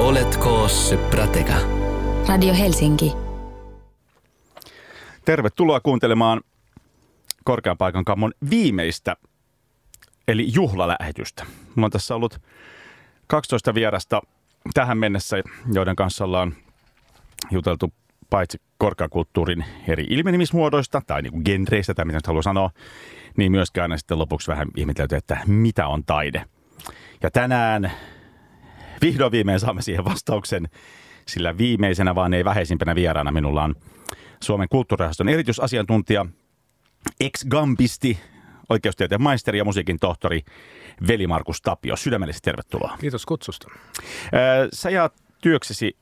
Oletko Prateka? Radio Helsinki. Tervetuloa kuuntelemaan Korkean paikan kammon viimeistä, eli juhlalähetystä. Mulla on tässä ollut 12 vierasta tähän mennessä, joiden kanssa ollaan juteltu paitsi korkeakulttuurin eri ilmenemismuodoista tai niin kuin genreistä tai mitä nyt haluaa sanoa, niin myöskään aina sitten lopuksi vähän ihmetelty, että mitä on taide. Ja tänään vihdoin viimein saamme siihen vastauksen, sillä viimeisenä vaan ei vähäisimpänä vieraana minulla on Suomen kulttuurirahaston erityisasiantuntija, ex-gambisti, oikeustieteen maisteri ja musiikin tohtori Veli Markus Tapio. Sydämellisesti tervetuloa. Kiitos kutsusta. Sä jaat työksesi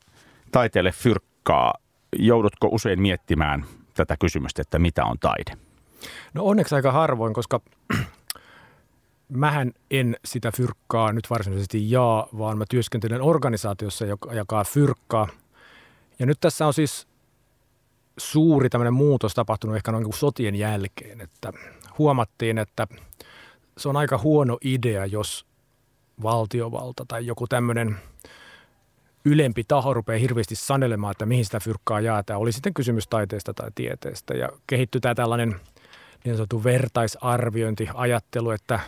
taiteelle fyrkkaa. Joudutko usein miettimään tätä kysymystä, että mitä on taide? No onneksi aika harvoin, koska mähän en sitä fyrkkaa nyt varsinaisesti jaa, vaan mä työskentelen organisaatiossa, joka jakaa fyrkkaa. Ja nyt tässä on siis suuri tämmöinen muutos tapahtunut ehkä noin sotien jälkeen, että huomattiin, että se on aika huono idea, jos valtiovalta tai joku tämmöinen ylempi taho rupeaa hirveästi sanelemaan, että mihin sitä fyrkkaa jaetaan. Oli sitten kysymys taiteesta tai tieteestä ja kehittyy tämä tällainen niin sanottu vertaisarviointi, ajattelu, että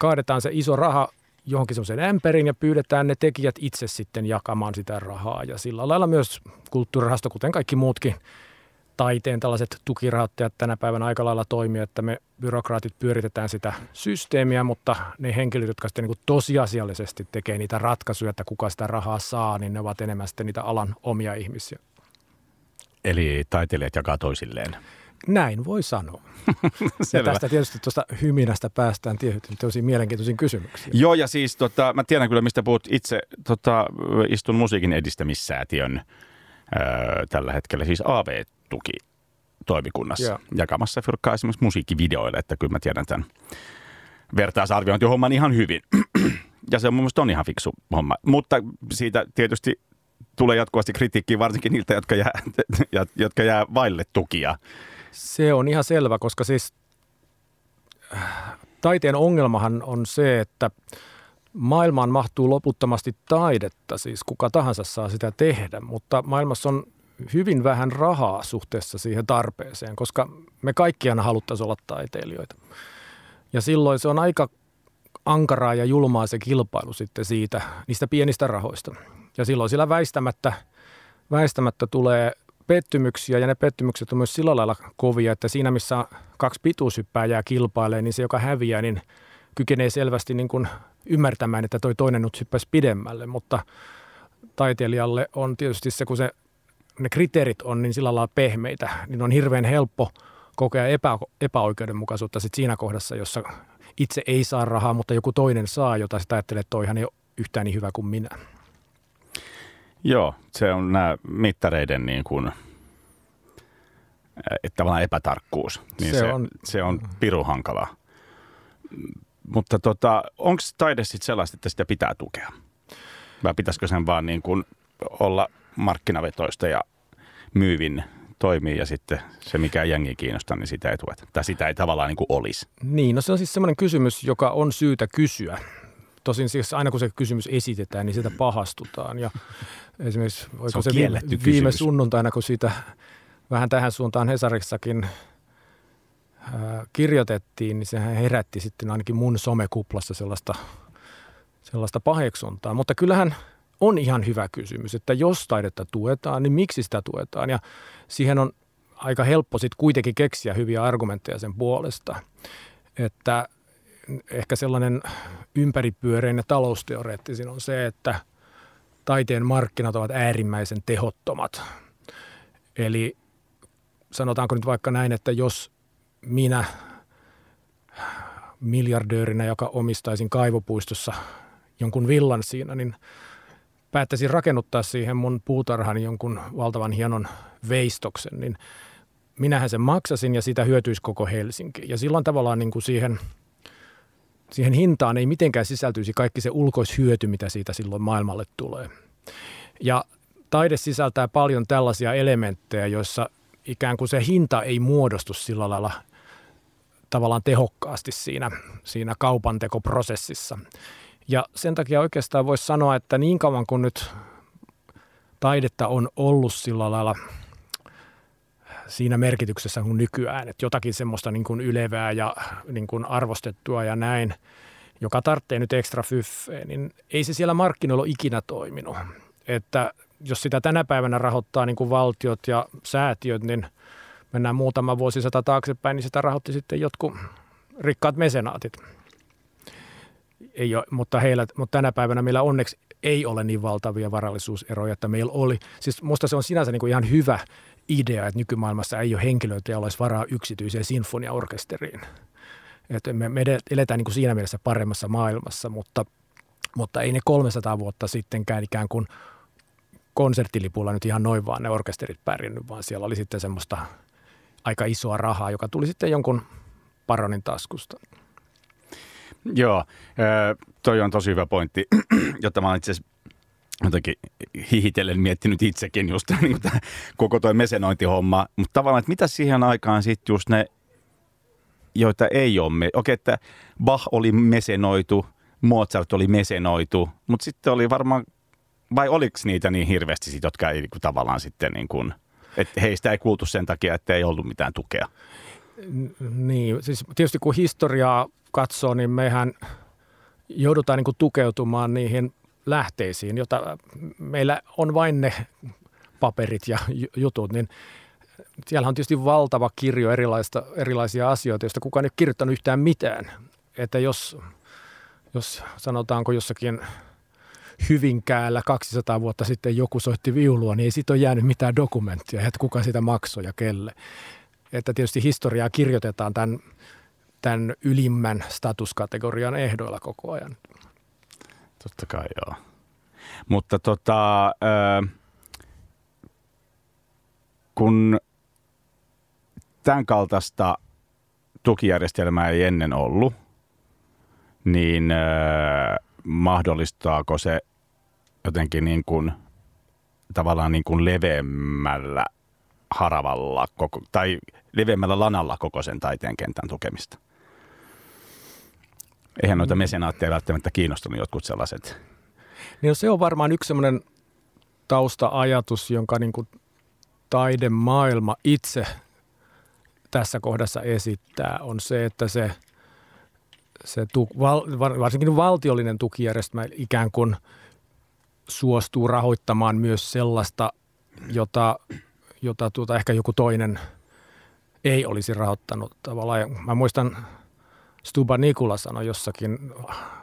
kaadetaan se iso raha johonkin semmoiseen ämpäriin ja pyydetään ne tekijät itse sitten jakamaan sitä rahaa. Ja sillä lailla myös kulttuurirahasto, kuten kaikki muutkin taiteen tällaiset tukirahoittajat tänä päivänä aika lailla toimii, että me byrokraatit pyöritetään sitä systeemiä, mutta ne henkilöt, jotka sitten niin tosiasiallisesti tekee niitä ratkaisuja, että kuka sitä rahaa saa, niin ne ovat enemmän sitten niitä alan omia ihmisiä. Eli taiteilijat jakaa toisilleen. Näin voi sanoa. ja tästä tietysti tuosta hyminästä päästään tietysti tosi mielenkiintoisiin kysymyksiin. Joo, ja siis tota, mä tiedän kyllä, mistä puhut itse. Tota, istun musiikin edistämissäätiön öö, tällä hetkellä, siis AV-tuki toimikunnassa Joo. jakamassa fyrkkaa esimerkiksi musiikkivideoille, että kyllä mä tiedän tämän vertaisarviointihomman ihan hyvin. ja se on mun mielestä on ihan fiksu homma. Mutta siitä tietysti tulee jatkuvasti kritiikkiä varsinkin niiltä, jotka jää, jotka jää vaille tukia. Se on ihan selvä, koska siis äh, taiteen ongelmahan on se, että maailmaan mahtuu loputtomasti taidetta, siis kuka tahansa saa sitä tehdä, mutta maailmassa on hyvin vähän rahaa suhteessa siihen tarpeeseen, koska me kaikki aina haluttaisiin olla taiteilijoita. Ja silloin se on aika ankaraa ja julmaa se kilpailu sitten siitä, niistä pienistä rahoista. Ja silloin sillä väistämättä, väistämättä tulee pettymyksiä ja ne pettymykset on myös sillä lailla kovia, että siinä missä kaksi pituushyppääjää kilpailee, niin se joka häviää, niin kykenee selvästi niin kuin ymmärtämään, että toi toinen nyt hyppäisi pidemmälle, mutta taiteilijalle on tietysti se, kun se, ne kriteerit on niin sillä lailla pehmeitä, niin on hirveän helppo kokea epä, epäoikeudenmukaisuutta sit siinä kohdassa, jossa itse ei saa rahaa, mutta joku toinen saa, jota sitä ajattelee, että toihan ei ole yhtään niin hyvä kuin minä. Joo, se on nämä mittareiden niin kuin, että tavallaan epätarkkuus. Niin se, se, on, se on piru hankalaa. Mutta tota, onko taide sitten sellaista, että sitä pitää tukea? Vai pitäisikö sen vaan niin kuin olla markkinavetoista ja myyvin toimii ja sitten se, mikä jengi kiinnostaa, niin sitä ei tueta. Tai sitä ei tavallaan niin kuin olisi. Niin, no se on siis semmoinen kysymys, joka on syytä kysyä. Tosin siis aina kun se kysymys esitetään, niin sitä pahastutaan. Ja esimerkiksi se, se viime, viime sunnuntaina, kun siitä vähän tähän suuntaan Hesarissakin kirjoitettiin, niin sehän herätti sitten ainakin mun somekuplassa sellaista, sellaista paheksuntaa. Mutta kyllähän on ihan hyvä kysymys, että jos taidetta tuetaan, niin miksi sitä tuetaan? Ja siihen on aika helppo sitten kuitenkin keksiä hyviä argumentteja sen puolesta. Että ehkä sellainen ympäripyöreinen talousteoreettisin on se, että taiteen markkinat ovat äärimmäisen tehottomat. Eli sanotaanko nyt vaikka näin, että jos minä miljardöörinä, joka omistaisin kaivopuistossa jonkun villan siinä, niin päättäisin rakennuttaa siihen mun puutarhan jonkun valtavan hienon veistoksen, niin minähän sen maksasin ja sitä hyötyisi koko Helsinki. Ja silloin tavallaan niin kuin siihen – siihen hintaan ei mitenkään sisältyisi kaikki se ulkoishyöty, mitä siitä silloin maailmalle tulee. Ja taide sisältää paljon tällaisia elementtejä, joissa ikään kuin se hinta ei muodostu sillä lailla tavallaan tehokkaasti siinä, siinä kaupantekoprosessissa. Ja sen takia oikeastaan voisi sanoa, että niin kauan kuin nyt taidetta on ollut sillä lailla siinä merkityksessä kuin nykyään, että jotakin semmoista niin kuin ylevää ja niin kuin arvostettua ja näin, joka tarvitsee nyt ekstra fyffeä, niin ei se siellä markkinoilla ole ikinä toiminut. Että jos sitä tänä päivänä rahoittaa niin kuin valtiot ja säätiöt, niin mennään muutama vuosisata taaksepäin, niin sitä rahoitti sitten jotkut rikkaat mesenaatit. Ei ole, mutta, heillä, mutta tänä päivänä meillä onneksi ei ole niin valtavia varallisuuseroja, että meillä oli. Siis musta se on sinänsä niin kuin ihan hyvä idea, että nykymaailmassa ei ole henkilöitä, joilla olisi varaa yksityiseen sinfoniaorkesteriin. Että me, eletään niin kuin siinä mielessä paremmassa maailmassa, mutta, mutta ei ne 300 vuotta sittenkään ikään kuin konserttilipulla nyt ihan noin vaan ne orkesterit pärjännyt, vaan siellä oli sitten semmoista aika isoa rahaa, joka tuli sitten jonkun paronin taskusta. Joo, toi on tosi hyvä pointti, jotta mä itse asiassa jotenkin hihitellen miettinyt itsekin just niin kuin tämä, koko tuo mesenointihomma. Mutta tavallaan, että mitä siihen aikaan sitten just ne, joita ei ole, me- okei, että Bach oli mesenoitu, Mozart oli mesenoitu, mutta sitten oli varmaan, vai oliko niitä niin hirveästi sit, jotka ei niin kuin, tavallaan sitten niin kuin, että heistä ei kuultu sen takia, että ei ollut mitään tukea. Niin, siis tietysti kun historiaa katsoo, niin mehän joudutaan niin kuin tukeutumaan niihin lähteisiin, jota meillä on vain ne paperit ja jutut, niin siellä on tietysti valtava kirjo erilaista, erilaisia asioita, joista kukaan ei ole kirjoittanut yhtään mitään. Että jos, jos sanotaanko jossakin Hyvinkäällä 200 vuotta sitten joku soitti viulua, niin ei siitä ole jäänyt mitään dokumenttia, että kuka sitä maksoi ja kelle. Että tietysti historiaa kirjoitetaan tämän, tämän ylimmän statuskategorian ehdoilla koko ajan. Totta kai joo. Mutta tota, kun tämän kaltaista tukijärjestelmää ei ennen ollut, niin mahdollistaako se jotenkin niin kuin, tavallaan niin kuin leveämmällä haravalla koko, tai leveämmällä lanalla koko sen taiteen kentän tukemista? Eihän noita mesenaatteja välttämättä kiinnostunut jotkut sellaiset. Niin no se on varmaan yksi sellainen tausta-ajatus, jonka niin kuin taidemaailma itse tässä kohdassa esittää, on se, että se, se tu, val, varsinkin valtiollinen tukijärjestelmä ikään kuin suostuu rahoittamaan myös sellaista, jota, jota tuota ehkä joku toinen ei olisi rahoittanut tavallaan. Mä muistan Stuba Nikula sanoi jossakin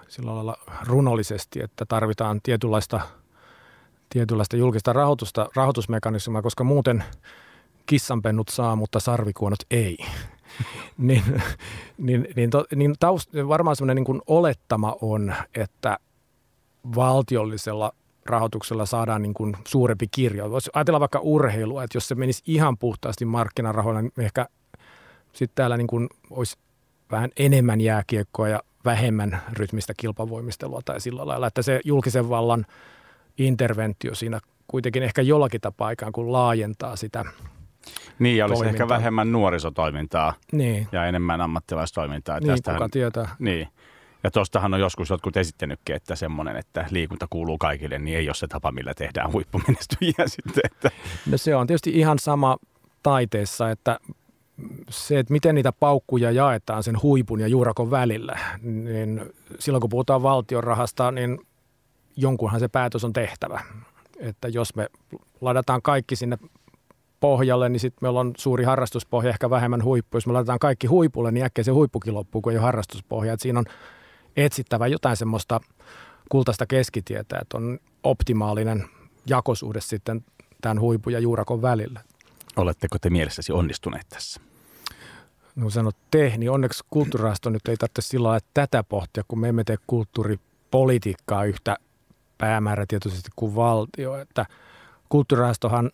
sillä lailla runollisesti, että tarvitaan tietynlaista, tietynlaista julkista rahoitusta, rahoitusmekanismia, koska muuten kissanpennut saa, mutta sarvikuonot ei. niin, niin, niin, to, niin taust, varmaan semmoinen niin kuin olettama on, että valtiollisella rahoituksella saadaan niin kuin suurempi kirjo. Voisi ajatella vaikka urheilua, että jos se menisi ihan puhtaasti markkinarahoilla, niin ehkä sitten täällä niin kuin olisi vähän enemmän jääkiekkoa ja vähemmän rytmistä kilpavoimistelua tai sillä lailla, että se julkisen vallan interventio siinä kuitenkin ehkä jollakin tapaa ikään kuin laajentaa sitä Niin, ja olisi toimintaa. ehkä vähemmän nuorisotoimintaa niin. ja enemmän ammattilaistoimintaa. Niin, Tästähän, kuka tietää. Niin. Ja tuostahan on joskus jotkut esittänytkin, että semmoinen, että liikunta kuuluu kaikille, niin ei ole se tapa, millä tehdään huippumenestyjiä sitten. Että. No se on tietysti ihan sama taiteessa, että se, että miten niitä paukkuja jaetaan sen huipun ja juurakon välillä, niin silloin kun puhutaan valtion rahasta, niin jonkunhan se päätös on tehtävä. Että jos me ladataan kaikki sinne pohjalle, niin sitten meillä on suuri harrastuspohja, ehkä vähemmän huippu. Jos me laitetaan kaikki huipulle, niin äkkiä se huippukin loppuu, kun ei ole harrastuspohja. Et siinä on etsittävä jotain semmoista kultaista keskitietä, että on optimaalinen jakosuhde sitten tämän huipun ja juurakon välillä. Oletteko te mielessäsi onnistuneet tässä? No sanot te, niin onneksi kulttuurirahasto nyt ei tarvitse sillä lailla tätä pohtia, kun me emme tee kulttuuripolitiikkaa yhtä päämäärätietoisesti kuin valtio. Että kulttuurirahastohan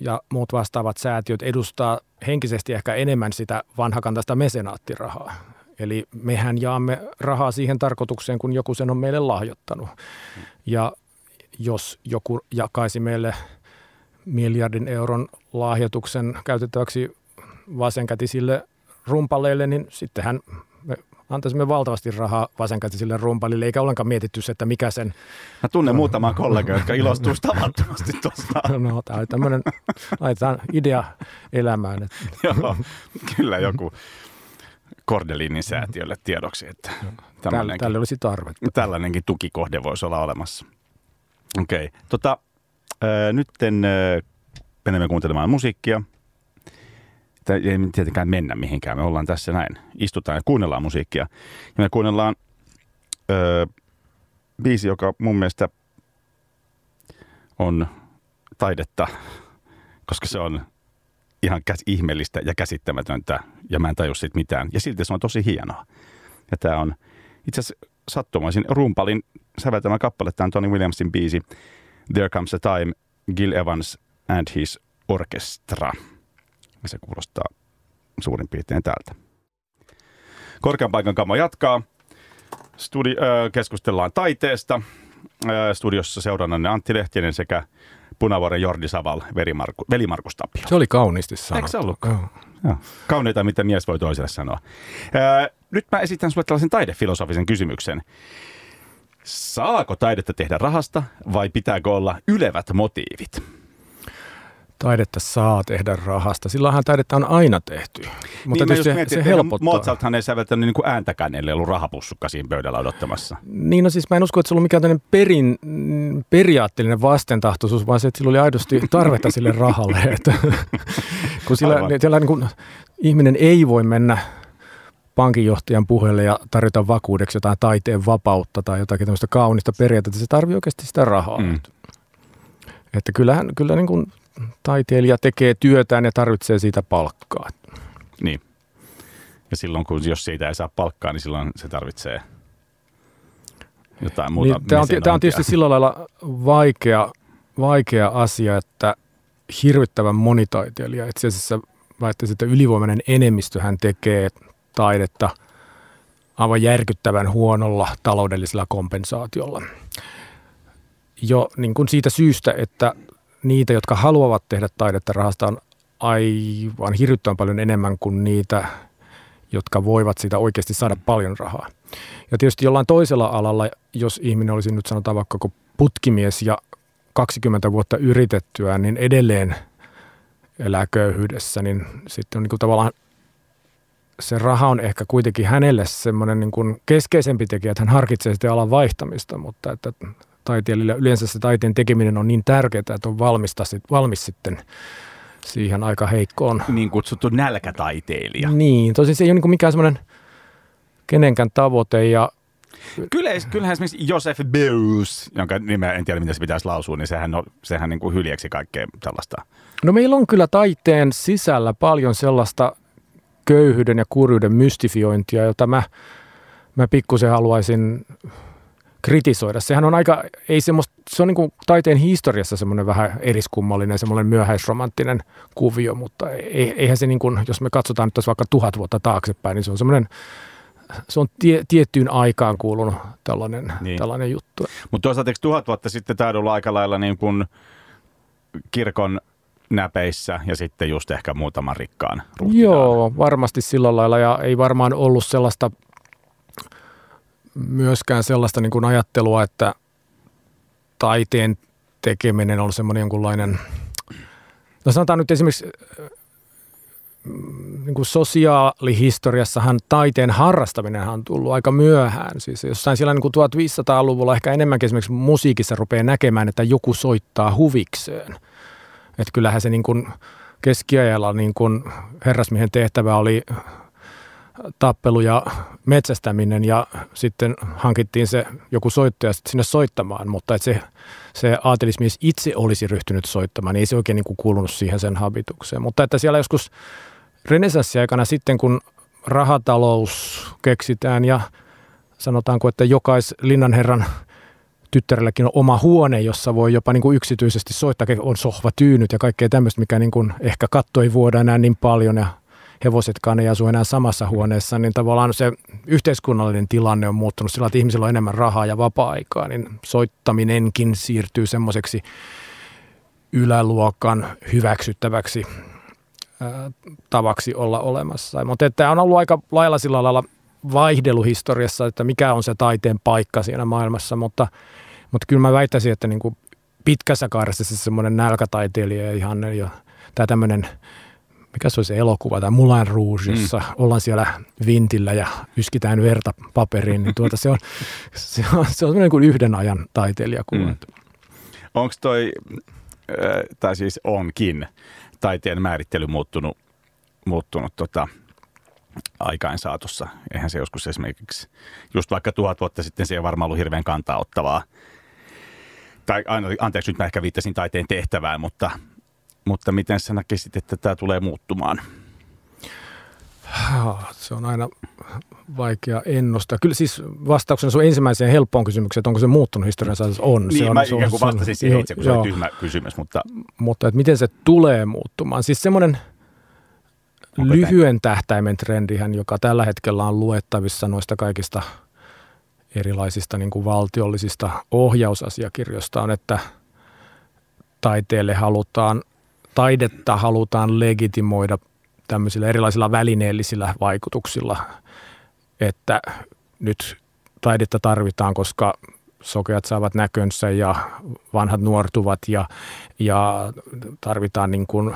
ja muut vastaavat säätiöt edustaa henkisesti ehkä enemmän sitä vanhakantaista mesenaattirahaa. Eli mehän jaamme rahaa siihen tarkoitukseen, kun joku sen on meille lahjoittanut. Ja jos joku jakaisi meille miljardin euron lahjoituksen käytettäväksi vasenkätisille rumpaleille, niin sittenhän me antaisimme valtavasti rahaa vasenkätisille rumpalille, eikä ollenkaan mietitty se, että mikä sen... Mä tunnen muutamaa kollegaa, jotka ilostuu tavattomasti tuosta. No, tämä on tämmöinen, laitetaan idea elämään. Joo, kyllä joku Kordelinin säätiölle tiedoksi, että tälle, tälle olisi tarvetta. Tällainenkin tukikohde voisi olla olemassa. Okei, okay. tota, äh, menemme kuuntelemaan musiikkia. Tämä ei tietenkään mennä mihinkään, me ollaan tässä näin. Istutaan ja kuunnellaan musiikkia. Ja me kuunnellaan äh, biisi, joka mun mielestä on taidetta, koska se on ihan käs, ihmeellistä ja käsittämätöntä ja mä en tajua siitä mitään. Ja silti se on tosi hienoa. Ja tämä on itse asiassa sattumaisin rumpalin säveltämä kappale. Tämä on Tony Williamsin biisi There Comes a Time, Gil Evans and His Orchestra. Se kuulostaa suurin piirtein tältä. Korkean paikan kamo jatkaa. Studi- äh, keskustellaan taiteesta. Äh, studiossa seurannanne Antti Lehtinen sekä Punavuoren Jordi Saval, Velimarku, Velimarkus Tapio. Se oli kauniisti sanottu. Eikö se ollutkaan? Joo. Joo. Kauneita, mitä mies voi toiselle sanoa. Ää, nyt mä esitän sinulle tällaisen taidefilosofisen kysymyksen. Saako taidetta tehdä rahasta vai pitääkö olla ylevät motiivit? Taidetta saa tehdä rahasta. Silloinhan taidetta on aina tehty. Mutta niin se, mietin, se helpottaa. Mozarthan ei säveltänyt niin kuin ääntäkään, ellei ollut rahapussukka siinä pöydällä odottamassa. Niin, no siis mä en usko, että se ollut mikään tämmöinen perin, periaatteellinen vastentahtoisuus, vaan se, että sillä oli aidosti tarvetta sille rahalle. Että, kun sillä, sillä niin kuin, ihminen ei voi mennä pankinjohtajan puheelle ja tarjota vakuudeksi jotain taiteen vapautta tai jotakin tämmöistä kaunista periaatetta. Se tarvii oikeasti sitä rahaa. Mm. Että kyllähän, kyllä niin kuin taiteilija tekee työtään ja tarvitsee siitä palkkaa. Niin. Ja silloin, kun jos siitä ei saa palkkaa, niin silloin se tarvitsee jotain muuta. Niin, tämä, on, tämä on tietysti sillä lailla vaikea, vaikea asia, että hirvittävän monitaiteilija, itse asiassa väittäisin, että ylivoimainen enemmistö hän tekee taidetta aivan järkyttävän huonolla taloudellisella kompensaatiolla. Jo niin kuin siitä syystä, että niitä, jotka haluavat tehdä taidetta rahasta on aivan hirvittävän paljon enemmän kuin niitä, jotka voivat siitä oikeasti saada paljon rahaa. Ja tietysti jollain toisella alalla, jos ihminen olisi nyt sanotaan vaikka putkimies ja 20 vuotta yritettyä, niin edelleen elää köyhyydessä, niin sitten on niin kuin tavallaan se raha on ehkä kuitenkin hänelle semmoinen niin keskeisempi tekijä, että hän harkitsee sitten alan vaihtamista, mutta että taiteilijalle yleensä se taiteen tekeminen on niin tärkeää, että on valmista, valmis sitten siihen aika heikkoon. Niin kutsuttu nälkätaiteilija. Niin, tosin se ei ole niin mikään semmoinen kenenkään tavoite ja Kyllä, kyllähän esimerkiksi Joseph Beuys, jonka nimeä en tiedä, miten se pitäisi lausua, niin sehän, on, sehän niin kuin hyljeksi kaikkea tällaista. No meillä on kyllä taiteen sisällä paljon sellaista köyhyyden ja kurjuuden mystifiointia, jota mä, mä pikkusen haluaisin kritisoida. Sehän on aika, ei semmoista, se on niin kuin taiteen historiassa semmoinen vähän eriskummallinen, semmoinen myöhäisromanttinen kuvio, mutta eihän se niin kuin, jos me katsotaan nyt tässä vaikka tuhat vuotta taaksepäin, niin se on semmoinen, se on tie, tiettyyn aikaan kuulunut tällainen, niin. tällainen juttu. Mutta toisaalta eikö tuhat vuotta sitten tämä olla aika lailla niin kuin kirkon näpeissä ja sitten just ehkä muutaman rikkaan ruhtinaan. Joo, varmasti sillä lailla ja ei varmaan ollut sellaista myöskään sellaista niin kuin ajattelua, että taiteen tekeminen on semmoinen jonkunlainen, no sanotaan nyt esimerkiksi mm, niin kuin sosiaalihistoriassahan taiteen harrastaminen on tullut aika myöhään. Siis jossain siellä niin kuin 1500-luvulla ehkä enemmänkin esimerkiksi musiikissa rupeaa näkemään, että joku soittaa huvikseen. Että kyllähän se niin kuin keskiajalla niin kuin herrasmiehen tehtävä oli tappelu ja metsästäminen ja sitten hankittiin se joku soittaja sinne soittamaan, mutta että se, se aatelismies itse olisi ryhtynyt soittamaan, niin ei se oikein niin kuin kuulunut siihen sen habitukseen. Mutta että siellä joskus renesanssiaikana sitten, kun rahatalous keksitään ja sanotaanko, että jokais linnanherran tyttärelläkin on oma huone, jossa voi jopa niin kuin yksityisesti soittaa, on sohvatyynyt ja kaikkea tämmöistä, mikä niin kuin ehkä katto ei vuoda enää niin paljon ja hevosetkaan ei asu enää samassa huoneessa, niin tavallaan se yhteiskunnallinen tilanne on muuttunut sillä, että ihmisillä on enemmän rahaa ja vapaa-aikaa, niin soittaminenkin siirtyy semmoiseksi yläluokan hyväksyttäväksi tavaksi olla olemassa. Mutta tämä on ollut aika lailla sillä lailla vaihdeluhistoriassa, että mikä on se taiteen paikka siinä maailmassa, mutta, mutta kyllä mä väittäisin, että niin kuin pitkässä kaaressa se semmoinen nälkätaiteilija ihan, ja tämä tämmöinen mikä se oli se elokuva, tämä Mulan Rouge, mm. jossa mm. ollaan siellä vintillä ja yskitään verta paperiin, niin tuota, se on, se on, se on kuin yhden ajan taiteilijakuva. Mm. Onko toi, tai siis onkin, taiteen määrittely muuttunut, muuttunut tota, aikain saatossa. Eihän se joskus esimerkiksi, just vaikka tuhat vuotta sitten se ei varmaan ollut hirveän kantaa ottavaa. Tai anteeksi, nyt mä ehkä viittasin taiteen tehtävään, mutta, mutta miten sä näkisit, että tämä tulee muuttumaan? Se on aina vaikea ennustaa. Kyllä siis vastauksena sun ensimmäiseen helppoon kysymykseen, että onko se muuttunut historiassa, on. Niin, se on, mä ikään kuin vastasin siihen itse, kun se on tyhmä kysymys. Mutta, mutta että miten se tulee muuttumaan? Siis semmoinen lyhyen tähtäimen trendihän, joka tällä hetkellä on luettavissa noista kaikista erilaisista niin kuin valtiollisista ohjausasiakirjoista on, että taiteelle halutaan, taidetta halutaan legitimoida tämmöisillä erilaisilla välineellisillä vaikutuksilla, että nyt taidetta tarvitaan, koska sokeat saavat näkönsä ja vanhat nuortuvat ja, ja tarvitaan niin kuin,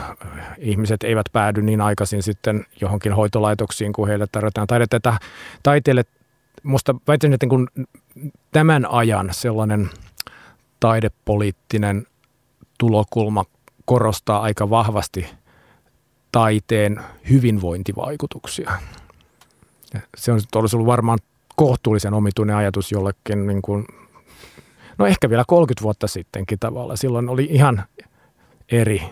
ihmiset eivät päädy niin aikaisin sitten johonkin hoitolaitoksiin, kun heille tarvitaan taidetta. Että taiteelle, musta väitän, että kun tämän ajan sellainen taidepoliittinen tulokulma korostaa aika vahvasti taiteen hyvinvointivaikutuksia. Se on olisi ollut varmaan kohtuullisen omituinen ajatus jollekin niin kuin no ehkä vielä 30 vuotta sittenkin tavalla. Silloin oli ihan eri,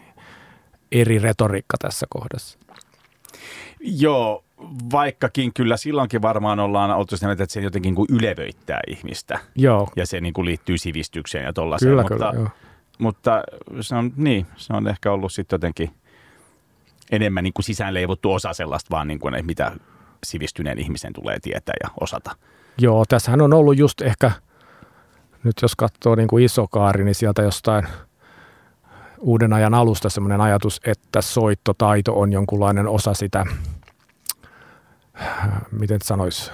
eri retoriikka tässä kohdassa. Joo, vaikkakin kyllä silloinkin varmaan ollaan oltu sitä että se jotenkin kuin ylevöittää ihmistä. Joo. Ja se niin kuin liittyy sivistykseen ja tollaiseen. Kyllä, mutta, kyllä, joo. Mutta se on, niin, se on ehkä ollut sitten jotenkin enemmän niin kuin sisäänleivottu osa sellaista vaan, niin kuin, mitä sivistyneen ihmisen tulee tietää ja osata. Joo, tässähän on ollut just ehkä – nyt jos katsoo niin kuin iso kaari, niin sieltä jostain uuden ajan alusta semmoinen ajatus, että soittotaito on jonkunlainen osa sitä, miten sanoisi,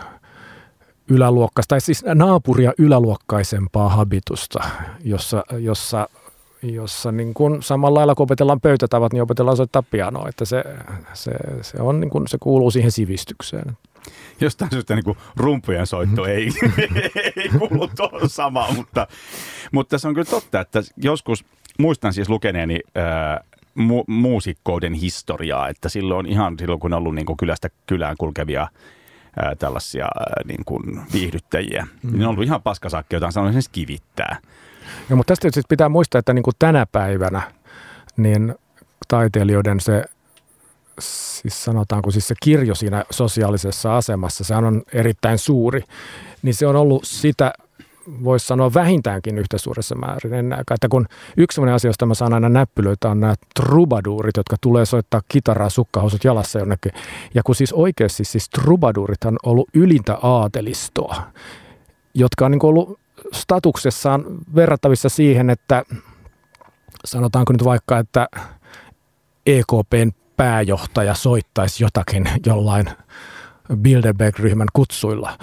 yläluokkaista, tai siis naapuria yläluokkaisempaa habitusta, jossa, jossa, jossa niin kuin samalla lailla kun opetellaan pöytätavat, niin opetellaan soittaa pianoa, että se, se, se, on niin kuin, se kuuluu siihen sivistykseen jostain syystä niin kuin rumpujen soitto ei, ei kuulu tuohon samaan, mutta, mutta se on kyllä totta, että joskus muistan siis lukeneeni ää, mu- muusikkouden historiaa, että silloin ihan silloin kun on ollut niin kuin kylästä kylään kulkevia ää, tällaisia ää, niin kuin viihdyttäjiä, mm. niin on ollut ihan paskasakki, jota sanoisin kivittää. No, mutta tästä sitten pitää muistaa, että niin kuin tänä päivänä niin taiteilijoiden se siis sanotaanko siis se kirjo siinä sosiaalisessa asemassa, se on erittäin suuri, niin se on ollut sitä voisi sanoa vähintäänkin yhtä suuressa määrin ennäkään. Että kun yksi sellainen asia, josta mä saan aina näppylöitä, on nämä trubaduurit, jotka tulee soittaa kitaraa sukkahousut jalassa jonnekin. Ja kun siis oikeasti siis trubaduurit on ollut ylintä aatelistoa, jotka on niin ollut statuksessaan verrattavissa siihen, että sanotaanko nyt vaikka, että EKPn pääjohtaja soittaisi jotakin jollain Bilderberg-ryhmän kutsuilla.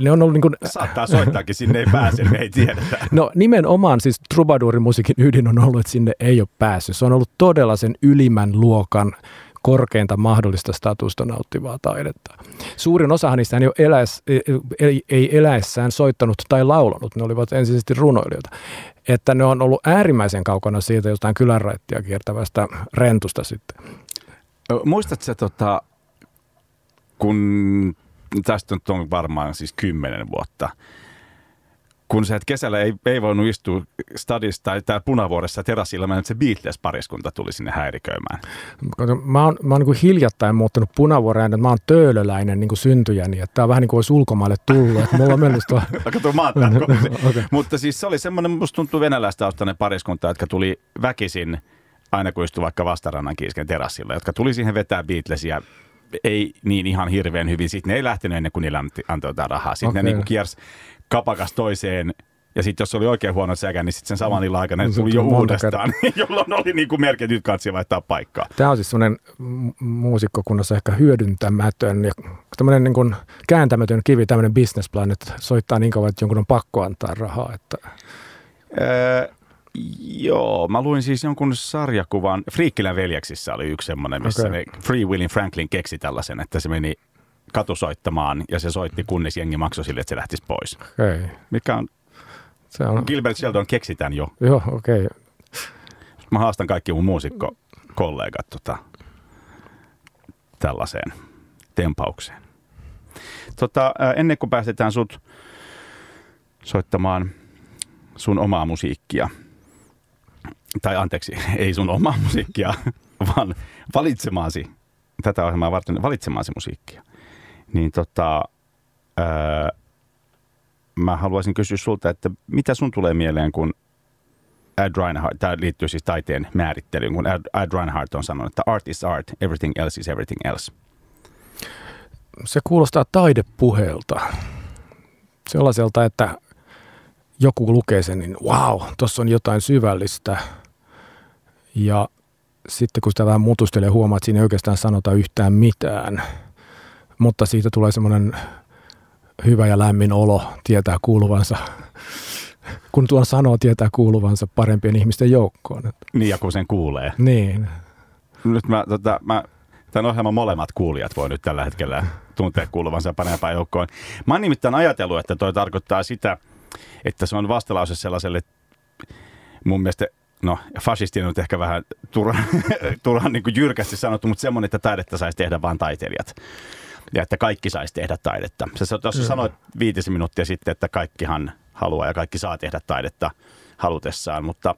Ne on ollut niin kuin, Saattaa soittaakin, sinne ei pääse, me ei tiedetä. No nimenomaan siis trubadurin musiikin ydin on ollut, että sinne ei ole päässyt. Se on ollut todella sen ylimmän luokan korkeinta mahdollista statusta nauttivaa taidetta. Suurin osahan niistä ei, eläis, ei, ei eläessään soittanut tai laulanut, ne olivat ensisijaisesti runoilijoita. Että ne on ollut äärimmäisen kaukana siitä jostain kylänraittia kiertävästä rentusta sitten. Muistatko tota, kun tästä on varmaan siis kymmenen vuotta – kun sä et kesällä ei, ei voinut istua stadissa tai täällä punavuoressa terassilla, että se Beatles-pariskunta tuli sinne häiriköimään. Mä oon, mä oon niin hiljattain muuttanut punavuoreen, että mä oon töölöläinen niin kuin syntyjäni, että tää on vähän niin kuin olisi ulkomaille tullut, että mulla on mennyt tuo... Kato, mä okay. Mutta siis se oli semmoinen, musta tuntuu venäläistaustainen pariskunta, jotka tuli väkisin aina kun istui vaikka vastarannan kiisken terassilla, jotka tuli siihen vetää Beatlesia ei niin ihan hirveän hyvin. Sitten ne ei lähtenyt ennen kuin niillä antoi jotain rahaa. Sitten okay. ne niin kiersi kapakas toiseen Ja sitten jos oli oikein huono säkä, niin sitten sen saman illan aikana No, tuli jo uudestaan, jolloin oli niin kuin merkki, että nyt kansi vaihtaa paikkaa. Tämä on siis semmoinen muusikkokunnassa ehkä hyödyntämätön ja tämmöinen niin kuin kääntämätön kivi, tämmöinen businessplan, että soittaa niin kauan, että jonkun on pakko antaa rahaa. Että Öö, joo, mä luin siis jonkun sarjakuvan. Friikkilän veljeksissä oli yksi semmoinen, missä okay. ne Free Willin Franklin keksi tällaisen, että se meni katusoittamaan ja se soitti, kunnes jengi maksoi sille, että se lähtisi pois. okei, Mikä on, se on, Gilbert Sheldon keksi tämän jo. joo, okei. Mä haastan kaikki mun muusikkokollegat tota, tällaiseen tempaukseen. Tota, ennen kuin päästetään sut soittamaan sun omaa musiikkia, tai anteeksi, ei sun omaa musiikkia, vaan valitsemaasi, tätä ohjelmaa varten valitsemaasi musiikkia, niin tota, ää, mä haluaisin kysyä sulta, että mitä sun tulee mieleen, kun Ed Reinhardt, tämä liittyy siis taiteen määrittelyyn, kun Ed, Ed Reinhardt on sanonut, että art is art, everything else is everything else. Se kuulostaa taidepuheelta. Sellaiselta, että joku lukee sen, niin wow, tuossa on jotain syvällistä. Ja sitten kun sitä vähän mutustelee, huomaa, että siinä ei oikeastaan sanota yhtään mitään. Mutta siitä tulee semmoinen hyvä ja lämmin olo, tietää kuuluvansa. Kun tuon sanoo, tietää kuuluvansa parempien ihmisten joukkoon. Niin, ja kun sen kuulee. Niin, Nyt mä, tota, mä tämän ohjelman molemmat kuulijat voi nyt tällä hetkellä tuntea kuuluvansa parempaan joukkoon. Mä oon nimittäin ajatellut, että toi tarkoittaa sitä, että se on vastalause sellaiselle, mun mielestä, no fasistinen on ehkä vähän turhan, turhan niin kuin jyrkästi sanottu, mutta semmoinen, että taidetta saisi tehdä vain taiteilijat. Ja että kaikki saisi tehdä taidetta. Sä tuossa sanoit viitisen minuuttia sitten, että kaikkihan haluaa ja kaikki saa tehdä taidetta halutessaan, mutta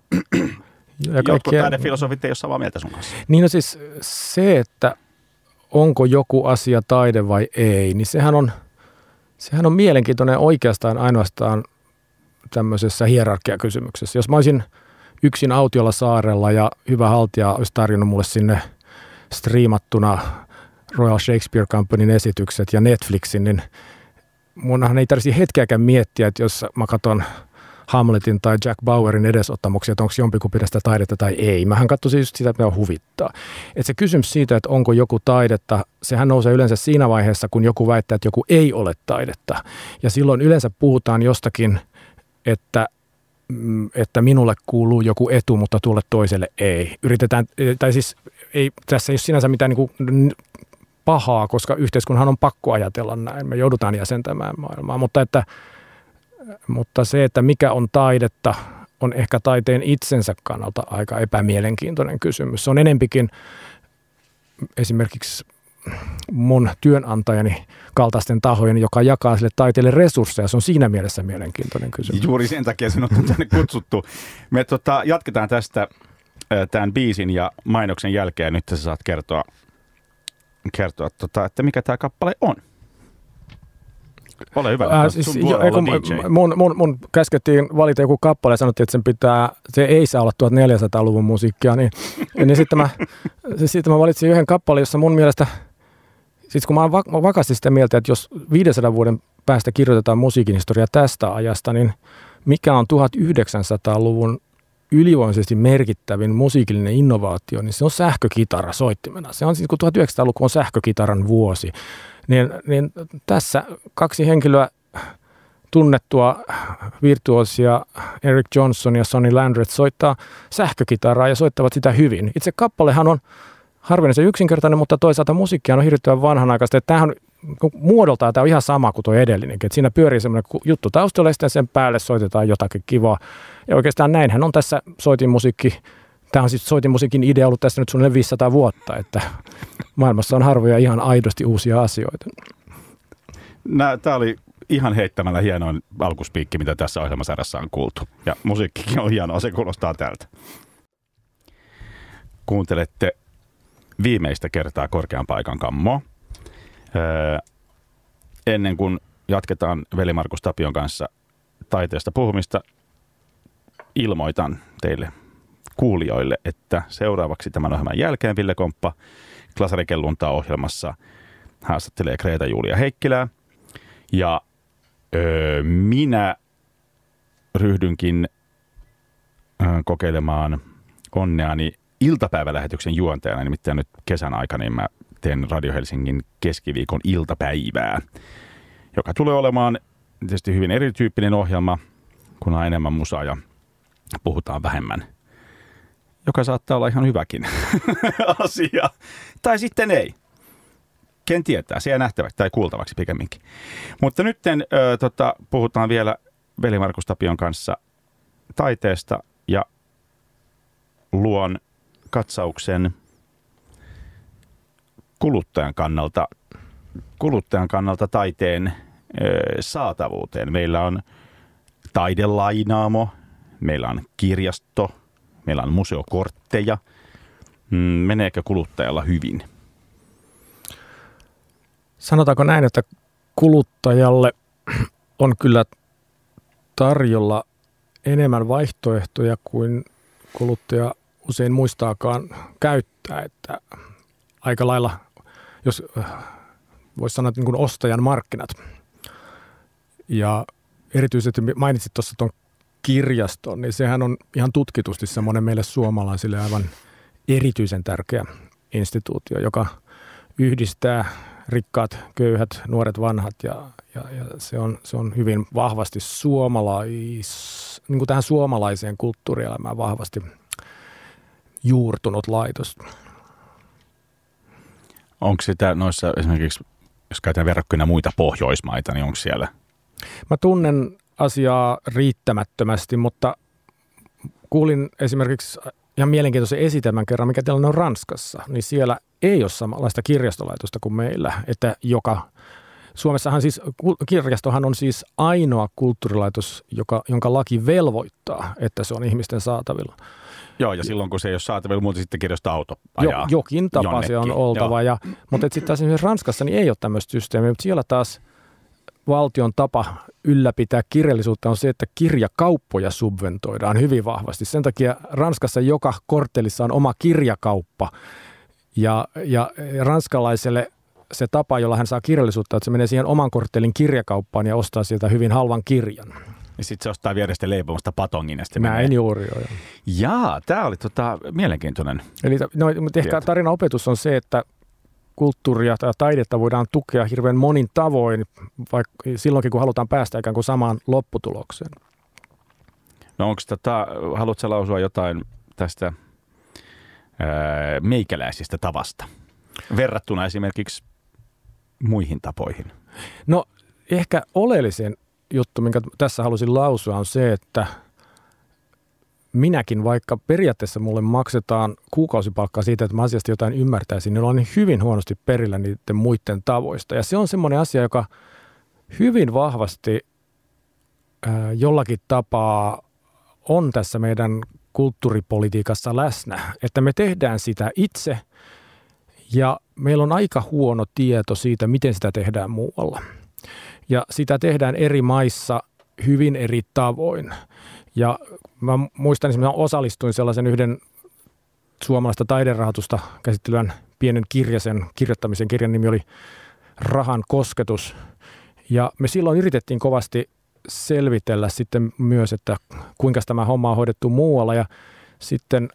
ja jotkut kaikkia, taidefilosofit ei ole samaa mieltä sun kanssa. Niin no siis se, että onko joku asia taide vai ei, niin sehän on, sehän on mielenkiintoinen oikeastaan ainoastaan tämmöisessä hierarkiakysymyksessä. Jos mä olisin yksin autiolla saarella ja hyvä haltija olisi tarjonnut mulle sinne striimattuna Royal Shakespeare Companyn esitykset ja Netflixin, niin munhan ei tarvitsisi hetkeäkään miettiä, että jos mä katson Hamletin tai Jack Bauerin edesottamuksia, että onko jompikumpi sitä taidetta tai ei. Mähän katsoisin just sitä, mitä huvittaa. Et se kysymys siitä, että onko joku taidetta, sehän nousee yleensä siinä vaiheessa, kun joku väittää, että joku ei ole taidetta. Ja silloin yleensä puhutaan jostakin, että mm, että minulle kuuluu joku etu, mutta tuolle toiselle ei. Yritetään, tai siis ei, tässä ei ole sinänsä mitään niin kuin pahaa, koska yhteiskunnan on pakko ajatella näin. Me joudutaan jäsentämään maailmaa, mutta, että, mutta se, että mikä on taidetta, on ehkä taiteen itsensä kannalta aika epämielenkiintoinen kysymys. Se on enempikin esimerkiksi mun työnantajani kaltaisten tahojen, joka jakaa sille taiteelle resursseja. Se on siinä mielessä mielenkiintoinen kysymys. Juuri sen takia sinut on tänne kutsuttu. Me tota, jatketaan tästä tämän biisin ja mainoksen jälkeen. Nyt sä saat kertoa, kertoa tota, että mikä tämä kappale on. Ole hyvä. Äh, siis, jo, kun DJ. mun, mun, mun käskettiin valita joku kappale ja sanottiin, että sen pitää, se ei saa olla 1400-luvun musiikkia, niin, niin sitten, mä, siis sitten mä valitsin yhden kappaleen, jossa mun mielestä, siis kun mä oon va- vakaasti sitä mieltä, että jos 500 vuoden päästä kirjoitetaan musiikin historia tästä ajasta, niin mikä on 1900-luvun ylivoimaisesti merkittävin musiikillinen innovaatio, niin se on sähkökitara soittimena. Se on siis, kun 1900-luku on sähkökitaran vuosi, niin, niin tässä kaksi henkilöä tunnettua virtuosia Eric Johnson ja Sonny Landreth soittaa sähkökitaraa ja soittavat sitä hyvin. Itse kappalehan on harvinaisen yksinkertainen, mutta toisaalta musiikkia on hirvittävän vanhanaikaista. Tämähän muodoltaan tämä on ihan sama kuin tuo edellinenkin. Että siinä pyörii semmoinen juttu taustalla ja sen päälle soitetaan jotakin kivaa. Ja oikeastaan näinhän on tässä soitinmusiikki. Tämä on siis soitinmusiikin idea ollut tässä nyt suunnilleen 500 vuotta, että maailmassa on harvoja ihan aidosti uusia asioita. Tämä oli ihan heittämällä hienoin alkuspiikki, mitä tässä ohjelmasarjassa on kuultu. Ja musiikkikin on hienoa, se kuulostaa tältä. Kuuntelette viimeistä kertaa korkean paikan kammoa. Öö, ennen kuin jatketaan veli Markus Tapion kanssa taiteesta puhumista, ilmoitan teille kuulijoille, että seuraavaksi tämän ohjelman jälkeen Ville Komppa Klasarikelluntaa ohjelmassa haastattelee Kreta Julia Heikkilää. Ja öö, minä ryhdynkin kokeilemaan onneani iltapäivälähetyksen juontajana. Nimittäin nyt kesän aikana niin mä teen Radio Helsingin keskiviikon iltapäivää, joka tulee olemaan tietysti hyvin erityyppinen ohjelma, kun on enemmän musaa ja puhutaan vähemmän. Joka saattaa olla ihan hyväkin asia. Tai sitten ei. Ken tietää, se jää nähtäväksi tai kuultavaksi pikemminkin. Mutta nyt tota, puhutaan vielä veli Markus Tapion kanssa taiteesta ja luon katsauksen kuluttajan kannalta, kuluttajan kannalta taiteen saatavuuteen. Meillä on taidelainaamo, meillä on kirjasto, meillä on museokortteja. Mm, meneekö kuluttajalla hyvin? Sanotaanko näin, että kuluttajalle on kyllä tarjolla enemmän vaihtoehtoja kuin kuluttaja usein muistaakaan käyttää, että aika lailla, jos äh, voisi sanoa, että niin kuin ostajan markkinat. Ja erityisesti mainitsit tuossa tuon kirjaston, niin sehän on ihan tutkitusti semmoinen meille suomalaisille aivan erityisen tärkeä instituutio, joka yhdistää rikkaat, köyhät, nuoret, vanhat ja, ja, ja se, on, se on hyvin vahvasti suomalais, niin kuin tähän suomalaiseen kulttuurielämään vahvasti juurtunut laitos. Onko sitä noissa esimerkiksi, jos käytetään verrokkina muita Pohjoismaita, niin onko siellä? Mä tunnen asiaa riittämättömästi, mutta kuulin esimerkiksi ihan mielenkiintoisen esitelmän kerran, mikä tilanne on Ranskassa, niin siellä ei ole samanlaista kirjastolaitosta kuin meillä, että joka Suomessahan siis, kirjastohan on siis ainoa kulttuurilaitos, joka, jonka laki velvoittaa, että se on ihmisten saatavilla. Joo, ja silloin kun se ei ole saatavilla, muuten sitten kirjasto auto ajaa jo, Jokin tapa jonnekin. se on oltava. Ja, mutta sitten taas esimerkiksi Ranskassa niin ei ole tämmöistä systeemiä, mutta siellä taas valtion tapa ylläpitää kirjallisuutta on se, että kirjakauppoja subventoidaan hyvin vahvasti. Sen takia Ranskassa joka korttelissa on oma kirjakauppa. Ja, ja ranskalaiselle se tapa, jolla hän saa kirjallisuutta, että se menee siihen oman korttelin kirjakauppaan ja ostaa sieltä hyvin halvan kirjan. Ja sitten se ostaa vierestä leipomasta patongin ja Näin menee. juuri joo. Jaa, tämä oli tota, mielenkiintoinen. Eli no, mutta ehkä tarina opetus on se, että kulttuuria tai taidetta voidaan tukea hirveän monin tavoin, vaikka silloinkin kun halutaan päästä ikään kuin samaan lopputulokseen. No onko tota, haluatko lausua jotain tästä ää, meikäläisistä tavasta verrattuna esimerkiksi muihin tapoihin? No ehkä oleellisen juttu, minkä tässä halusin lausua, on se, että minäkin, vaikka periaatteessa mulle maksetaan kuukausipalkkaa siitä, että mä asiasta jotain ymmärtäisin, niin olen hyvin huonosti perillä niiden muiden tavoista. Ja se on semmoinen asia, joka hyvin vahvasti jollakin tapaa on tässä meidän kulttuuripolitiikassa läsnä, että me tehdään sitä itse ja meillä on aika huono tieto siitä, miten sitä tehdään muualla. Ja sitä tehdään eri maissa hyvin eri tavoin. Ja mä muistan esimerkiksi, mä osallistuin sellaisen yhden suomalaista taiderahoitusta käsittelevän pienen kirjasen kirjoittamisen. Kirjan nimi oli Rahan kosketus. Ja me silloin yritettiin kovasti selvitellä sitten myös, että kuinka tämä homma on hoidettu muualla. Ja sitten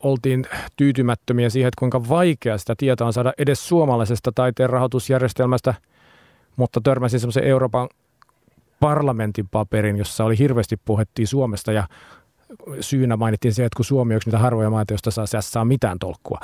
oltiin tyytymättömiä siihen, että kuinka vaikea sitä tietoa on saada edes suomalaisesta taiteen rahoitusjärjestelmästä – mutta törmäsin semmoisen Euroopan parlamentin paperin, jossa oli hirveästi puhettiin Suomesta ja syynä mainittiin se, että kun Suomi on yksi niitä harvoja maita, joista saa, saa mitään tolkkua.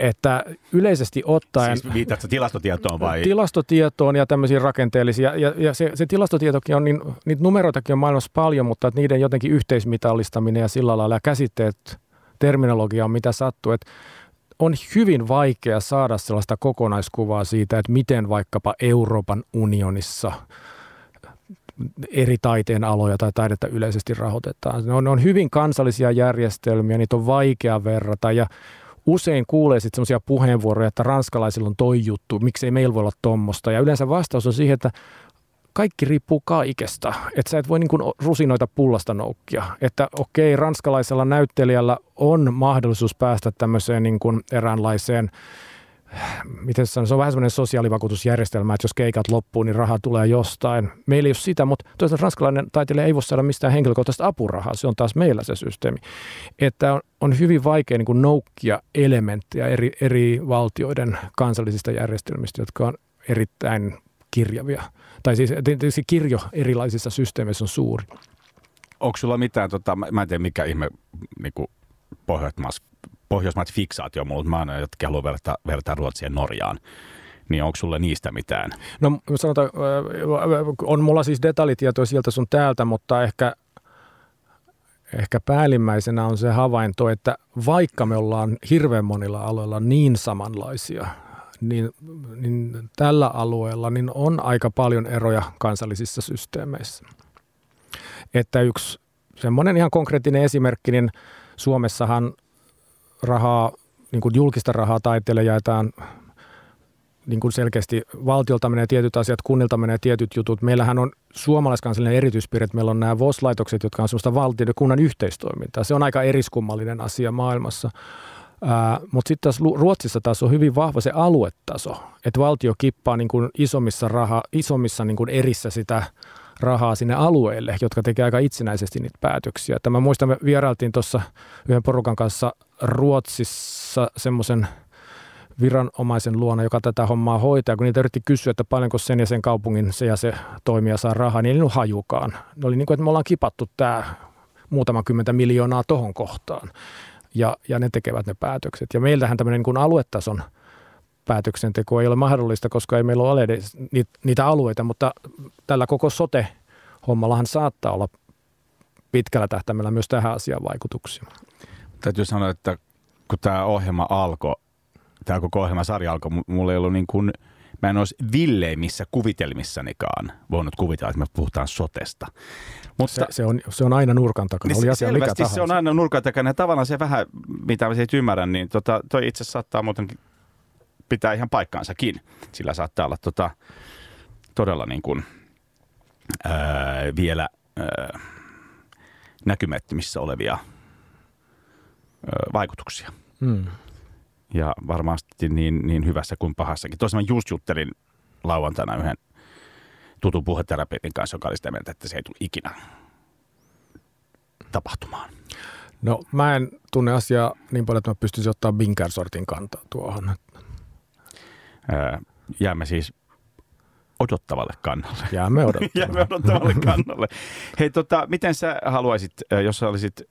Että yleisesti ottaen... Siis viitatko tilastotietoon vai? Tilastotietoon ja tämmöisiä rakenteellisia. Ja, ja se, se tilastotietokin on, niin, niitä numeroitakin on maailmassa paljon, mutta että niiden jotenkin yhteismitallistaminen ja sillä lailla ja käsitteet, terminologia on mitä sattuu. Että on hyvin vaikea saada sellaista kokonaiskuvaa siitä, että miten vaikkapa Euroopan unionissa eri taiteen aloja tai taidetta yleisesti rahoitetaan. Ne on, ne on hyvin kansallisia järjestelmiä, niitä on vaikea verrata ja usein kuulee sitten sellaisia puheenvuoroja, että ranskalaisilla on toi juttu, miksei meillä voi olla tuommoista. Ja yleensä vastaus on siihen, että kaikki riippuu kaikesta. Että sä et voi niin kuin rusinoita pullasta noukkia. Että okei, ranskalaisella näyttelijällä on mahdollisuus päästä tämmöiseen niin kuin eräänlaiseen miten se, se on vähän semmoinen sosiaalivakuutusjärjestelmä, että jos keikat loppuu, niin raha tulee jostain. Meillä ei ole sitä, mutta toisaalta ranskalainen taiteilija ei voi saada mistään henkilökohtaista apurahaa. Se on taas meillä se systeemi. Että on, on hyvin vaikea niin kuin noukkia elementtejä eri, eri valtioiden kansallisista järjestelmistä, jotka on erittäin kirjavia. Tai siis tietysti kirjo erilaisissa systeemeissä on suuri. Onko sulla mitään, tota, mä en tiedä mikä ihme niin Pohjoismaat, Pohjoismaat fiksaatio mutta mä aina jotenkin haluan vertaa, vertaa Ruotsia ja Norjaan. Niin onko sulle niistä mitään? No sanotaan, on mulla siis detaljitietoja sieltä sun täältä, mutta ehkä, ehkä päällimmäisenä on se havainto, että vaikka me ollaan hirveän monilla aloilla niin samanlaisia, niin, niin tällä alueella niin on aika paljon eroja kansallisissa systeemeissä. Että yksi semmoinen ihan konkreettinen esimerkki, niin Suomessahan rahaa, niin kuin julkista rahaa taiteille jaetaan niin kuin selkeästi valtiolta menee tietyt asiat, kunnilta menee tietyt jutut. Meillähän on suomalaiskansallinen erityispiirre, että meillä on nämä VOS-laitokset, jotka on sellaista valtion ja kunnan yhteistoimintaa. Se on aika eriskummallinen asia maailmassa. Mutta sitten taas Ruotsissa taas on hyvin vahva se aluetaso, että valtio kippaa niin kuin isommissa, raha, isommissa niin kuin erissä sitä rahaa sinne alueelle, jotka tekee aika itsenäisesti niitä päätöksiä. Tämä muistan, me vierailtiin tuossa yhden porukan kanssa Ruotsissa semmoisen viranomaisen luona, joka tätä hommaa hoitaa. Kun niitä yritti kysyä, että paljonko sen ja sen kaupungin se ja se toimija saa rahaa, niin ei ollut hajukaan. Ne oli niin kuin, että me ollaan kipattu tämä muutama kymmentä miljoonaa tohon kohtaan. Ja, ja ne tekevät ne päätökset. Ja meiltähän tämmöinen niin kuin aluetason – päätöksenteko ei ole mahdollista, koska ei meillä ole edes niitä alueita, mutta tällä koko sote-hommallahan saattaa olla pitkällä tähtäimellä myös tähän asiaan vaikutuksia. Täytyy sanoa, että kun tämä ohjelma alkoi, tämä koko ohjelmasarja alkoi, mulla ei ollut niin kuin, mä en olisi villeimmissä kuvitelmissanikaan voinut kuvitella, että me puhutaan sotesta. Mutta, se, se, on, se on aina nurkan takana, niin oli asia mikä tahansa. se on aina nurkan takana ja tavallaan se vähän, mitä mä siitä ymmärrän, niin tota, toi itse saattaa muutenkin pitää ihan paikkaansakin. Sillä saattaa olla tota, todella niin kuin, ää, vielä ää, näkymättömissä olevia ää, vaikutuksia. Hmm. Ja varmasti niin, niin hyvässä kuin pahassakin. Mä just juttelin lauantaina yhden tutun puheterapeutin kanssa, joka oli sitä mieltä, että se ei tule ikinä tapahtumaan. No mä en tunne asiaa niin paljon, että mä pystyisin ottaa Binker-sortin kantaa tuohon jäämme siis odottavalle kannalle. Jäämme odottavalle. jäämme odottavalle kannalle. Hei, tota, miten sä haluaisit, jos sä olisit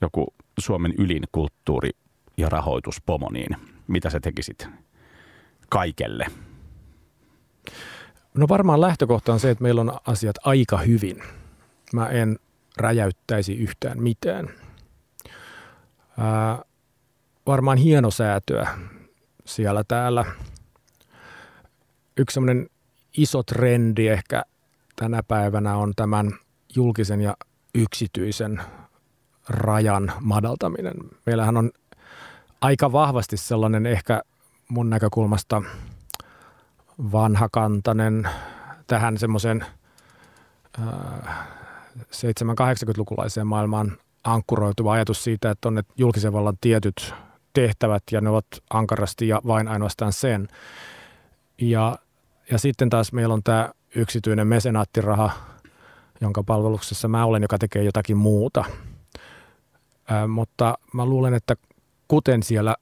joku Suomen ylin kulttuuri- ja rahoituspomo, niin mitä sä tekisit kaikelle? No varmaan lähtökohta on se, että meillä on asiat aika hyvin. Mä en räjäyttäisi yhtään mitään. Ää, varmaan hienosäätöä siellä täällä – yksi semmoinen iso trendi ehkä tänä päivänä on tämän julkisen ja yksityisen rajan madaltaminen. Meillähän on aika vahvasti sellainen ehkä mun näkökulmasta vanhakantainen tähän semmoisen 7-80-lukulaiseen maailmaan ankkuroituva ajatus siitä, että on ne julkisen vallan tietyt tehtävät ja ne ovat ankarasti ja vain ainoastaan sen. Ja, ja sitten taas meillä on tämä yksityinen mesenaattiraha, jonka palveluksessa mä olen, joka tekee jotakin muuta. Ä, mutta mä luulen, että kuten siellä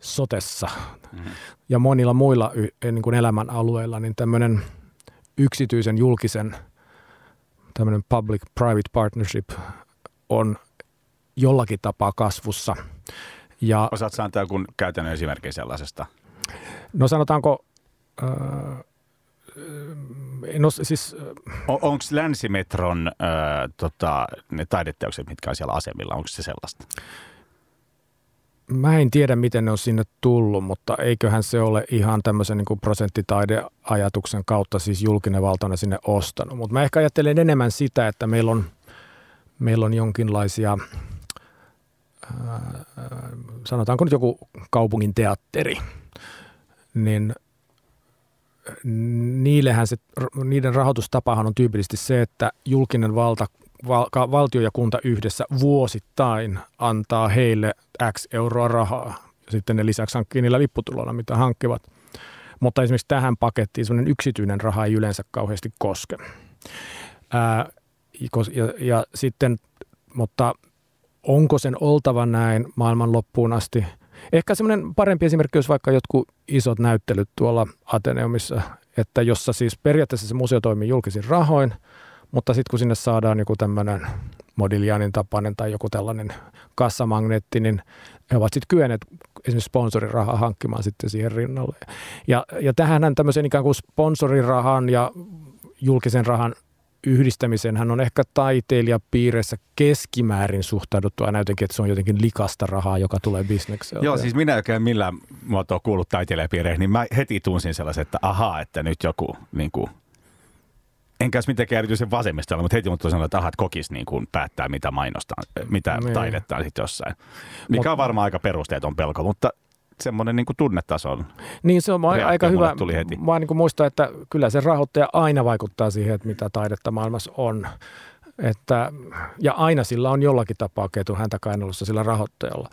sotessa mm-hmm. ja monilla muilla y, niin kuin elämän alueilla, niin tämmöinen yksityisen julkisen tämmöinen public-private partnership on jollakin tapaa kasvussa. Ja, Osaat antaa joku käytännön esimerkki sellaisesta? No sanotaanko No siis... On, Onko Länsimetron äh, tota, ne taideteokset, mitkä on siellä asemilla, onko se sellaista? Mä en tiedä, miten ne on sinne tullut, mutta eiköhän se ole ihan tämmöisen niin prosenttitaideajatuksen kautta siis julkinen valta sinne ostanut. Mutta mä ehkä ajattelen enemmän sitä, että meillä on, meillä on jonkinlaisia, äh, sanotaanko nyt joku kaupungin teatteri, niin – niillehän se, niiden rahoitustapahan on tyypillisesti se, että julkinen valta, val, valtio ja kunta yhdessä vuosittain antaa heille X euroa rahaa. sitten ne lisäksi hankkii niillä lipputuloilla, mitä hankkivat. Mutta esimerkiksi tähän pakettiin sellainen yksityinen raha ei yleensä kauheasti koske. Ää, ja, ja sitten, mutta onko sen oltava näin maailman loppuun asti? Ehkä semmoinen parempi esimerkki olisi vaikka jotkut isot näyttelyt tuolla Ateneumissa, että jossa siis periaatteessa se museo toimii julkisin rahoin, mutta sitten kun sinne saadaan joku tämmöinen Modiglianin tapainen tai joku tällainen kassamagneetti, niin he ovat sitten kyenneet esimerkiksi sponsorirahaa hankkimaan sitten siihen rinnalle. Ja, ja tähän tämmöisen ikään kuin sponsorirahan ja julkisen rahan yhdistämisen hän on ehkä taiteilijapiireissä keskimäärin suhtauduttu aina jotenkin, että se on jotenkin likasta rahaa, joka tulee bisneksellä. Joo, siis minä en millään muotoa kuullut taiteilijapiireihin, niin mä heti tunsin sellaisen, että ahaa, että nyt joku niin kuin, enkä mitenkään erityisen vasemmistolla, mutta heti mutta sanoin, että ahat kokis niin kuin päättää, mitä mainostaa, mitä niin. taidetta sitten jossain. Mikä Mut, on varmaan aika perusteeton pelko, mutta semmoinen niin tunnetaso on. Niin se on aika hyvä. Tuli heti. Mä niin muistaa, että kyllä se rahoittaja aina vaikuttaa siihen, että mitä taidetta maailmassa on. Että, ja aina sillä on jollakin tapaa ketun häntä kainalossa sillä rahoittajalla.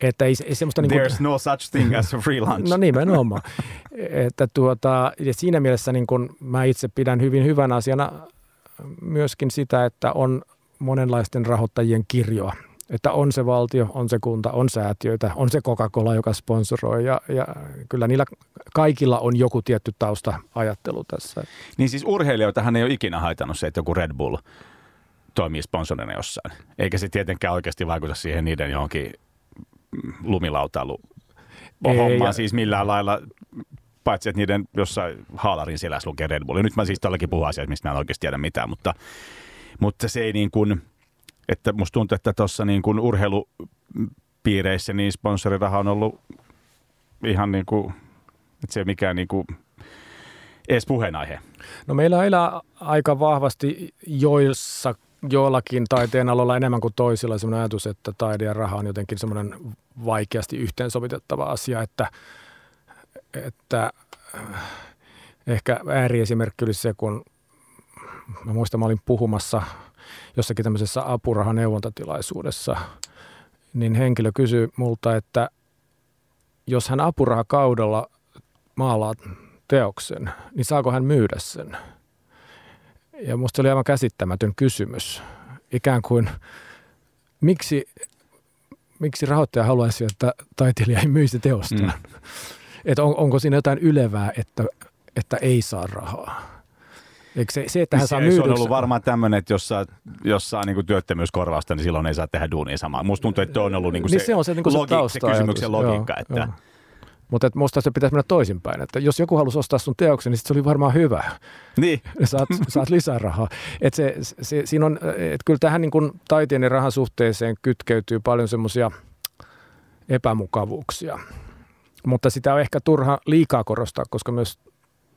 Että ei, ei semmoista niin kuin, There's no such thing as a free lunch. no nimenomaan. että tuota, ja siinä mielessä niin kuin mä itse pidän hyvin hyvänä asiana myöskin sitä, että on monenlaisten rahoittajien kirjoa. Että on se valtio, on se kunta, on säätiöitä, on se Coca-Cola, joka sponsoroi ja, ja kyllä niillä kaikilla on joku tietty tausta-ajattelu tässä. Niin siis urheilijoitahan ei ole ikinä haitannut se, että joku Red Bull toimii sponsorina jossain. Eikä se tietenkään oikeasti vaikuta siihen niiden johonkin lumilautailu hommaan siis millään lailla, paitsi että niiden jossain haalarin selässä lukee Red Bull. Ja nyt mä siis tälläkin puhun asiasta, mistä mä en oikeasti tiedä mitään, mutta, mutta se ei niin kuin, että musta tuntuu, että tuossa niin kuin urheilupiireissä niin sponsoriraha on ollut ihan niin kuin, että se ei mikään niin kuin edes puheenaihe. No meillä elää aika vahvasti joissa joillakin taiteen aloilla enemmän kuin toisilla sellainen ajatus, että taide ja raha on jotenkin semmoinen vaikeasti yhteensovitettava asia, että, että äh, ehkä ääriesimerkki olisi se, kun mä muistan, mä olin puhumassa jossakin tämmöisessä apurahaneuvontattilaisuudessa, niin henkilö kysyi multa, että jos hän apurahakaudella maalaa teoksen, niin saako hän myydä sen? Ja musta se oli aivan käsittämätön kysymys. Ikään kuin, miksi, miksi rahoittaja haluaisi, että taiteilija ei myisi teostaan? Mm. Että on, onko siinä jotain ylevää, että, että ei saa rahaa? Eikö se, se, että hän saa Se on ollut varmaan tämmöinen, että jos saa, jos saa niin työttömyyskorvausta, niin silloin ei saa tehdä duunia samaa. Musta tuntuu, että on ollut niin kuin niin se, se, on se, niin kuin logi- se, se kysymyksen logiikka. Joo, että, joo. Mutta musta se pitäisi mennä toisinpäin, että jos joku halusi ostaa sun teoksen, niin sit se oli varmaan hyvä. Niin. Saat, saat lisää rahaa. Et se, se, siinä on, et kyllä tähän niin kuin taiteen ja rahan suhteeseen kytkeytyy paljon semmoisia epämukavuuksia. Mutta sitä on ehkä turha liikaa korostaa, koska myös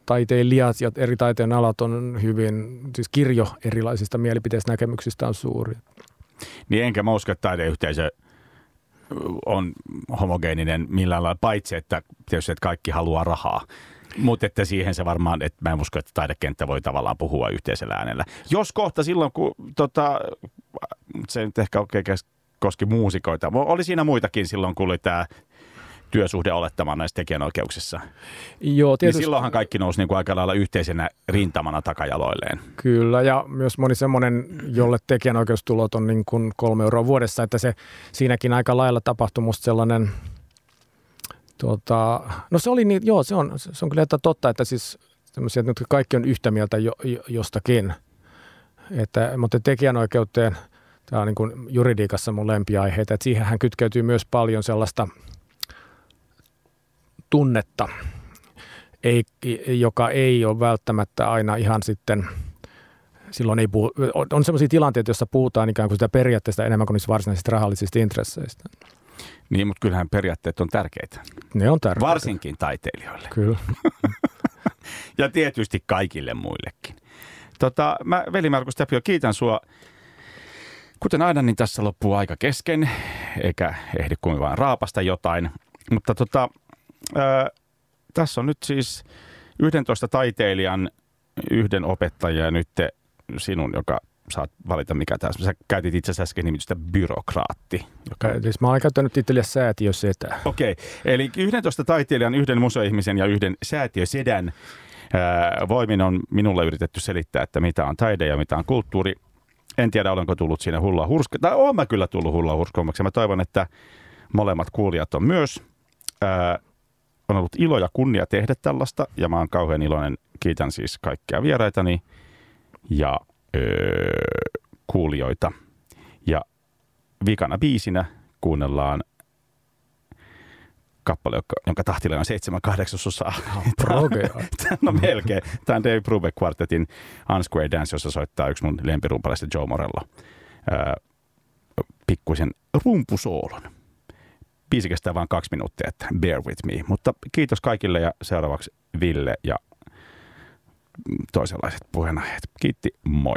taiteilijat ja eri taiteen alat on hyvin, siis kirjo erilaisista mielipiteistä näkemyksistä on suuri. Niin enkä mä usko, että taideyhteisö on homogeeninen millään lailla, paitsi että tietysti että kaikki haluaa rahaa. Mutta että siihen se varmaan, että mä en usko, että taidekenttä voi tavallaan puhua yhteisellä äänellä. Jos kohta silloin, kun tota, se nyt ehkä oikein koski muusikoita, oli siinä muitakin silloin, kun oli tämä työsuhde olettamaan näissä tekijänoikeuksissa. Joo, niin tietysti. Niin silloinhan kaikki nousi niin kuin aika lailla yhteisenä rintamana takajaloilleen. Kyllä, ja myös moni semmoinen, jolle tekijänoikeustulot on niin kuin kolme euroa vuodessa, että se siinäkin aika lailla tapahtui musta sellainen, tuota, no se oli niin, joo, se on, se on kyllä että totta, että siis semmoisia, että kaikki on yhtä mieltä jo, jostakin, että, mutta tekijänoikeuteen, tämä on niin kuin juridiikassa mun lempiaiheita, että siihenhän kytkeytyy myös paljon sellaista – tunnetta, ei, joka ei ole välttämättä aina ihan sitten silloin ei puhu, on sellaisia tilanteita, joissa puhutaan ikään kuin sitä periaatteesta enemmän kuin niistä varsinaisista rahallisista intresseistä. Niin, mutta kyllähän periaatteet on tärkeitä. Ne on tärkeitä. Varsinkin taiteilijoille. Kyllä. ja tietysti kaikille muillekin. Tota, mä, veli Markus Tapio, kiitän sua. Kuten aina, niin tässä loppuu aika kesken, eikä ehdi kuin vain raapasta jotain. Mutta tota, Tässä on nyt siis 11 taiteilijan, yhden opettajan ja nyt sinun, joka saat valita mikä tässä. Sä käytit itse asiassa äsken nimitystä byrokraatti. Joka... Siis mä olen käyttänyt titeliä setä. Okei, okay. eli 11 taiteilijan, yhden museoihmisen ja yhden säätiösedän ää, voimin on minulle yritetty selittää, että mitä on taide ja mitä on kulttuuri. En tiedä, olenko tullut siinä hullua hurska, tai olen mä kyllä tullut hullua hurskoimmaksi. Mä toivon, että molemmat kuulijat on myös. Ää, on ollut ilo ja kunnia tehdä tällaista, ja mä oon kauhean iloinen. Kiitän siis kaikkia vieraitani ja öö, kuulijoita. Ja vikana biisinä kuunnellaan kappale, jonka tahtille on 7 kahdeksasosaa. no melkein. Tämä on Dave Brubeck Quartetin Unsquare Dance, jossa soittaa yksi mun lempirumpaleista Joe Morello. Öö, pikkuisen rumpusoolon. Biisi kestää vain kaksi minuuttia, että bear with me. Mutta kiitos kaikille ja seuraavaksi Ville ja toisenlaiset puheenaiheet. Kiitti, moi.